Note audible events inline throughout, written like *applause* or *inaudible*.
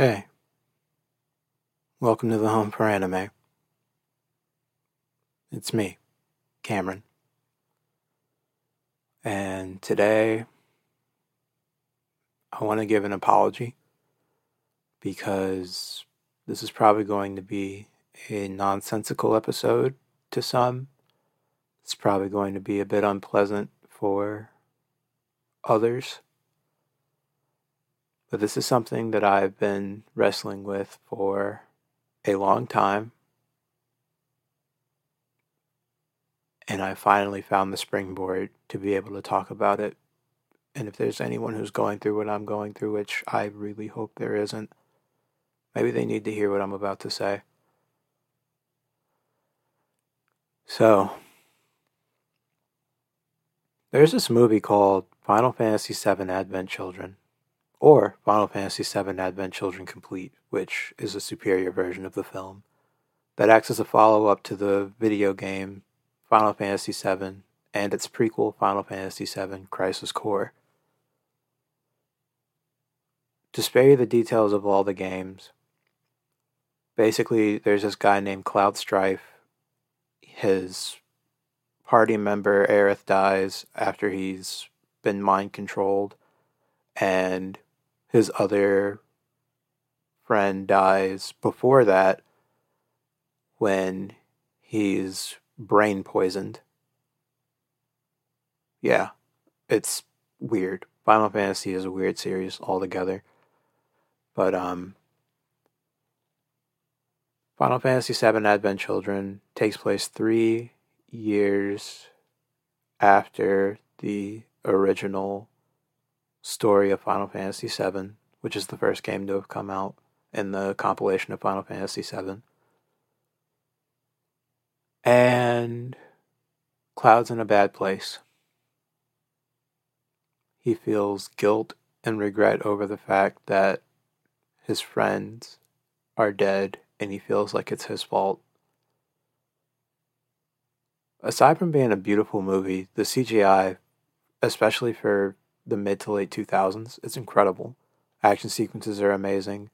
Hey, welcome to the home for anime. It's me, Cameron. And today, I want to give an apology because this is probably going to be a nonsensical episode to some. It's probably going to be a bit unpleasant for others. But this is something that I've been wrestling with for a long time. And I finally found the springboard to be able to talk about it. And if there's anyone who's going through what I'm going through, which I really hope there isn't, maybe they need to hear what I'm about to say. So, there's this movie called Final Fantasy VII Advent Children or Final Fantasy VII Advent Children Complete, which is a superior version of the film, that acts as a follow up to the video game Final Fantasy VII and its prequel Final Fantasy VII Crisis Core. To spare you the details of all the games, basically there's this guy named Cloud Strife. His party member Aerith dies after he's been mind controlled, and his other friend dies before that when he's brain poisoned. Yeah, it's weird. Final Fantasy is a weird series altogether. But um Final Fantasy VII Advent Children takes place 3 years after the original story of Final Fantasy VII, which is the first game to have come out in the compilation of Final Fantasy VII. And Cloud's in a bad place. He feels guilt and regret over the fact that his friends are dead and he feels like it's his fault. Aside from being a beautiful movie, the CGI, especially for the mid to late 2000s. It's incredible. Action sequences are amazing.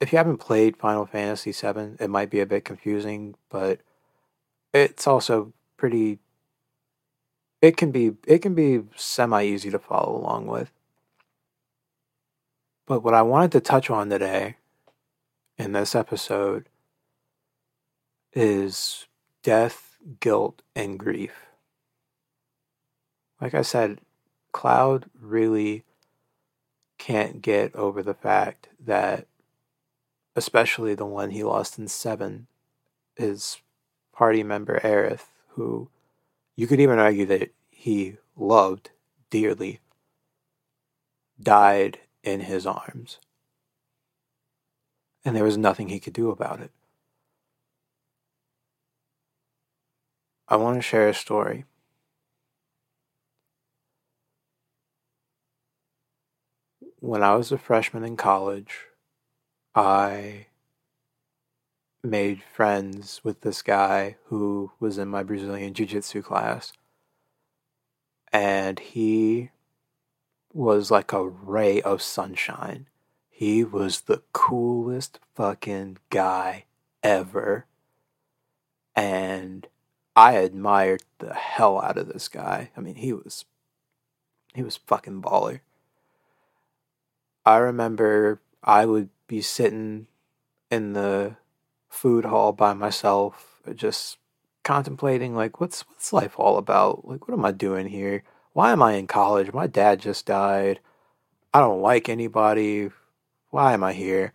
If you haven't played Final Fantasy VII, it might be a bit confusing, but it's also pretty it can be it can be semi easy to follow along with. But what I wanted to touch on today in this episode is death, guilt, and grief. Like I said, Cloud really can't get over the fact that, especially the one he lost in seven, his party member Aerith, who you could even argue that he loved dearly, died in his arms. And there was nothing he could do about it. I want to share a story. When I was a freshman in college, I made friends with this guy who was in my Brazilian Jiu Jitsu class. And he was like a ray of sunshine. He was the coolest fucking guy ever. And I admired the hell out of this guy. I mean, he was he was fucking baller. I remember I would be sitting in the food hall by myself, just contemplating like what's what's life all about? Like what am I doing here? Why am I in college? My dad just died. I don't like anybody. Why am I here?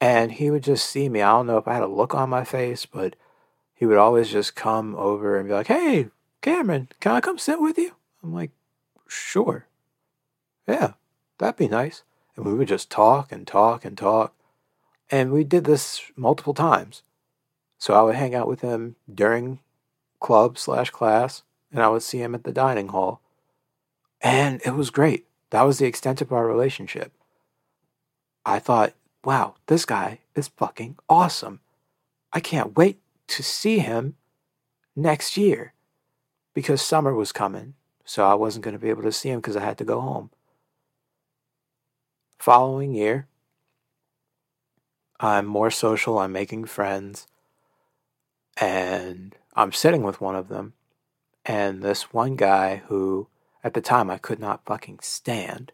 And he would just see me. I don't know if I had a look on my face, but he would always just come over and be like, "Hey, Cameron, can I come sit with you?" I'm like, "Sure." Yeah, that'd be nice and we would just talk and talk and talk. And we did this multiple times. So I would hang out with him during club slash class, and I would see him at the dining hall. And it was great. That was the extent of our relationship. I thought, wow, this guy is fucking awesome. I can't wait to see him next year because summer was coming. So I wasn't going to be able to see him because I had to go home following year, I'm more social, I'm making friends, and I'm sitting with one of them. And this one guy who, at the time, I could not fucking stand,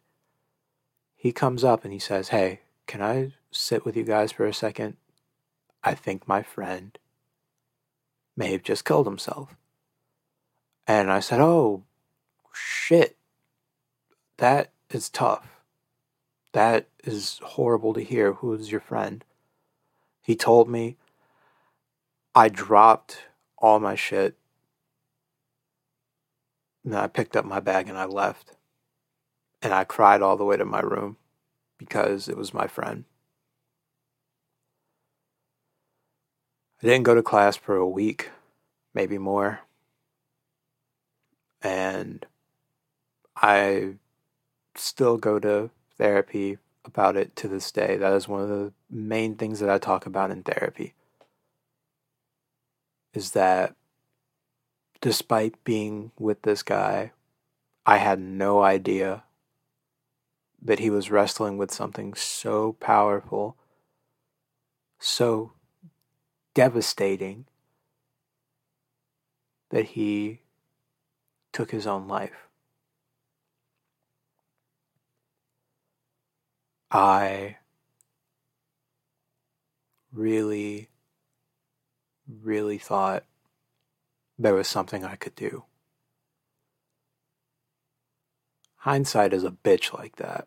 he comes up and he says, Hey, can I sit with you guys for a second? I think my friend may have just killed himself. And I said, Oh, shit. That is tough. That is horrible to hear. Who is your friend? He told me. I dropped all my shit. And I picked up my bag and I left. And I cried all the way to my room because it was my friend. I didn't go to class for a week, maybe more. And I still go to therapy about it to this day. That is one of the main things that I talk about in therapy. Is that despite being with this guy, I had no idea that he was wrestling with something so powerful, so devastating, that he took his own life. I really, really thought there was something I could do. Hindsight is a bitch like that.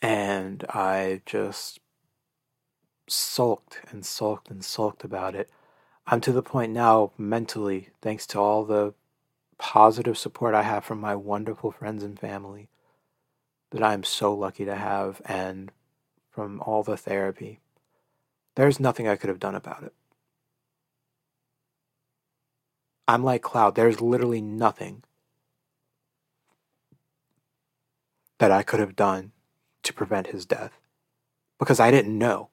And I just sulked and sulked and sulked about it. I'm to the point now, mentally, thanks to all the positive support I have from my wonderful friends and family that I am so lucky to have, and from all the therapy. There's nothing I could have done about it. I'm like Cloud. There's literally nothing that I could have done to prevent his death because I didn't know.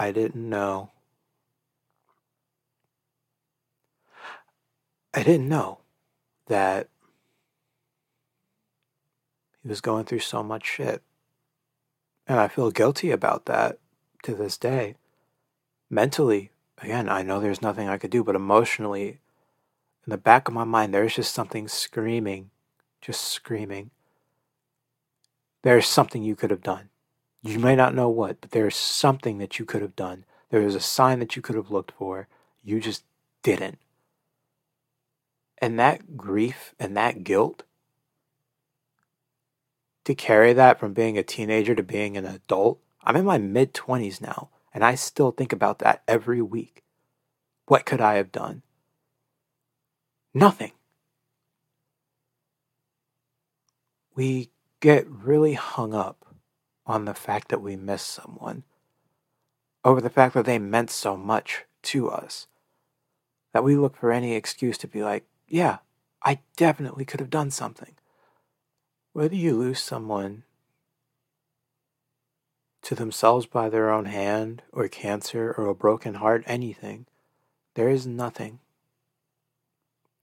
I didn't know. I didn't know that he was going through so much shit. And I feel guilty about that to this day. Mentally, again, I know there's nothing I could do, but emotionally, in the back of my mind, there's just something screaming, just screaming. There's something you could have done. You may not know what, but there's something that you could have done. There is a sign that you could have looked for. You just didn't. And that grief and that guilt, to carry that from being a teenager to being an adult, I'm in my mid 20s now, and I still think about that every week. What could I have done? Nothing. We get really hung up on the fact that we miss someone, over the fact that they meant so much to us, that we look for any excuse to be like, yeah, I definitely could have done something. Whether you lose someone to themselves by their own hand, or cancer, or a broken heart, anything, there is nothing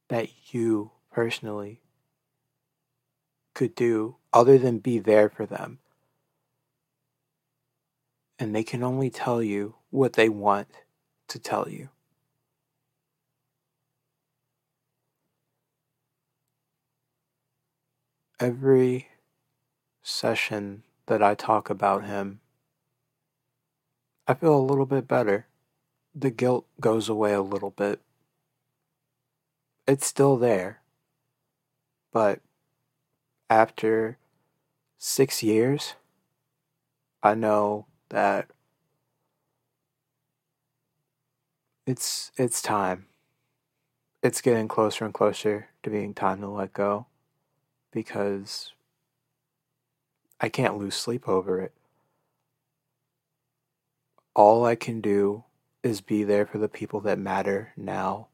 that you personally could do other than be there for them and they can only tell you what they want to tell you. Every session that I talk about him, I feel a little bit better. The guilt goes away a little bit. It's still there. But after six years, I know that it's it's time. It's getting closer and closer to being time to let go because I can't lose sleep over it. All I can do is be there for the people that matter now.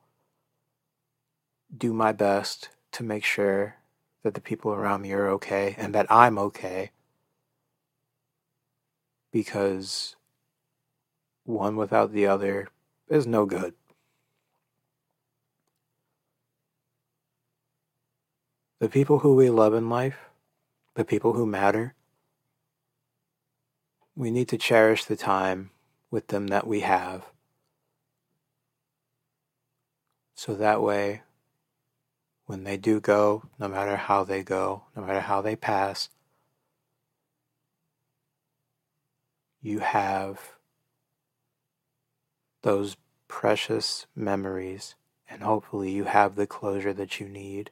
Do my best to make sure that the people around me are okay and that I'm okay because one without the other is no good. The people who we love in life, the people who matter, we need to cherish the time with them that we have. So that way, when they do go, no matter how they go, no matter how they pass, you have those precious memories, and hopefully you have the closure that you need.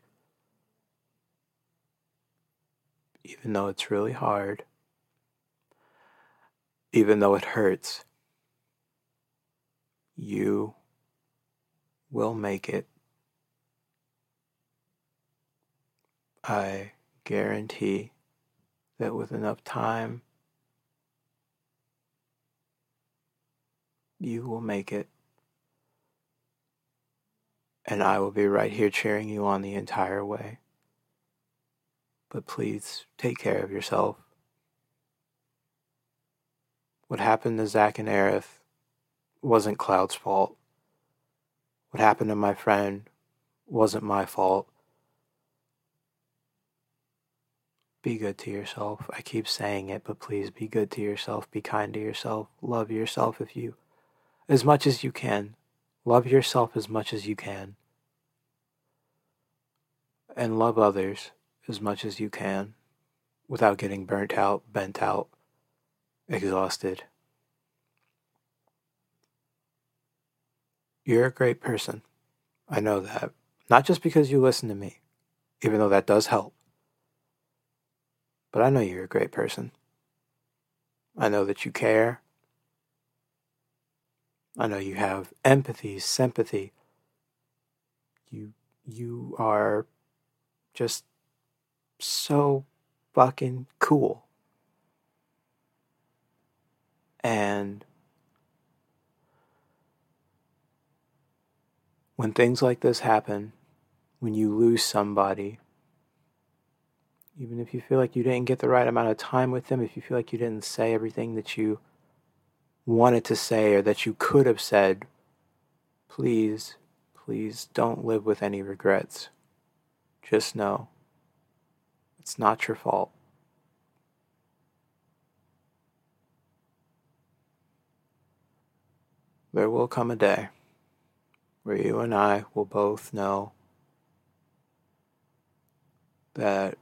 Even though it's really hard, even though it hurts, you will make it. I guarantee that with enough time, you will make it. And I will be right here cheering you on the entire way. But please take care of yourself. What happened to Zack and Aerith wasn't Cloud's fault. What happened to my friend wasn't my fault. Be good to yourself. I keep saying it, but please be good to yourself. Be kind to yourself. Love yourself if you, as much as you can. Love yourself as much as you can. And love others as much as you can without getting burnt out, bent out, exhausted. You're a great person. I know that. Not just because you listen to me, even though that does help. But I know you're a great person. I know that you care. I know you have empathy, sympathy. You you are just so fucking cool. And when things like this happen, when you lose somebody, even if you feel like you didn't get the right amount of time with them, if you feel like you didn't say everything that you wanted to say or that you could have said, please, please don't live with any regrets. Just know it's not your fault. There will come a day where you and I will both know that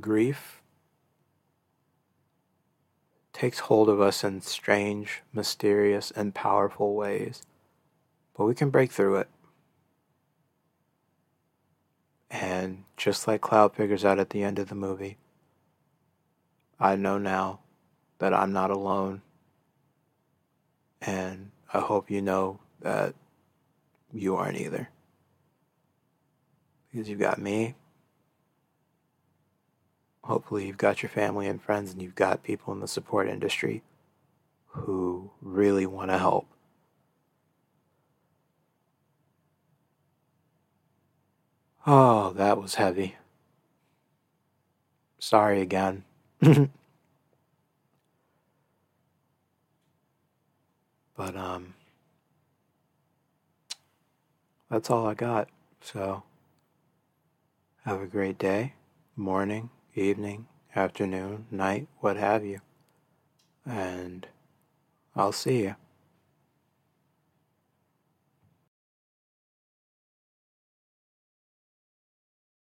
grief takes hold of us in strange, mysterious, and powerful ways, but we can break through it. And just like Cloud figures out at the end of the movie, I know now that I'm not alone. And I hope you know that you aren't either. Because you've got me, hopefully you've got your family and friends and you've got people in the support industry who really want to help. Oh, that was heavy. Sorry again. *laughs* but um that's all I got. So have a great day, morning, evening, afternoon, night, what have you. And I'll see you.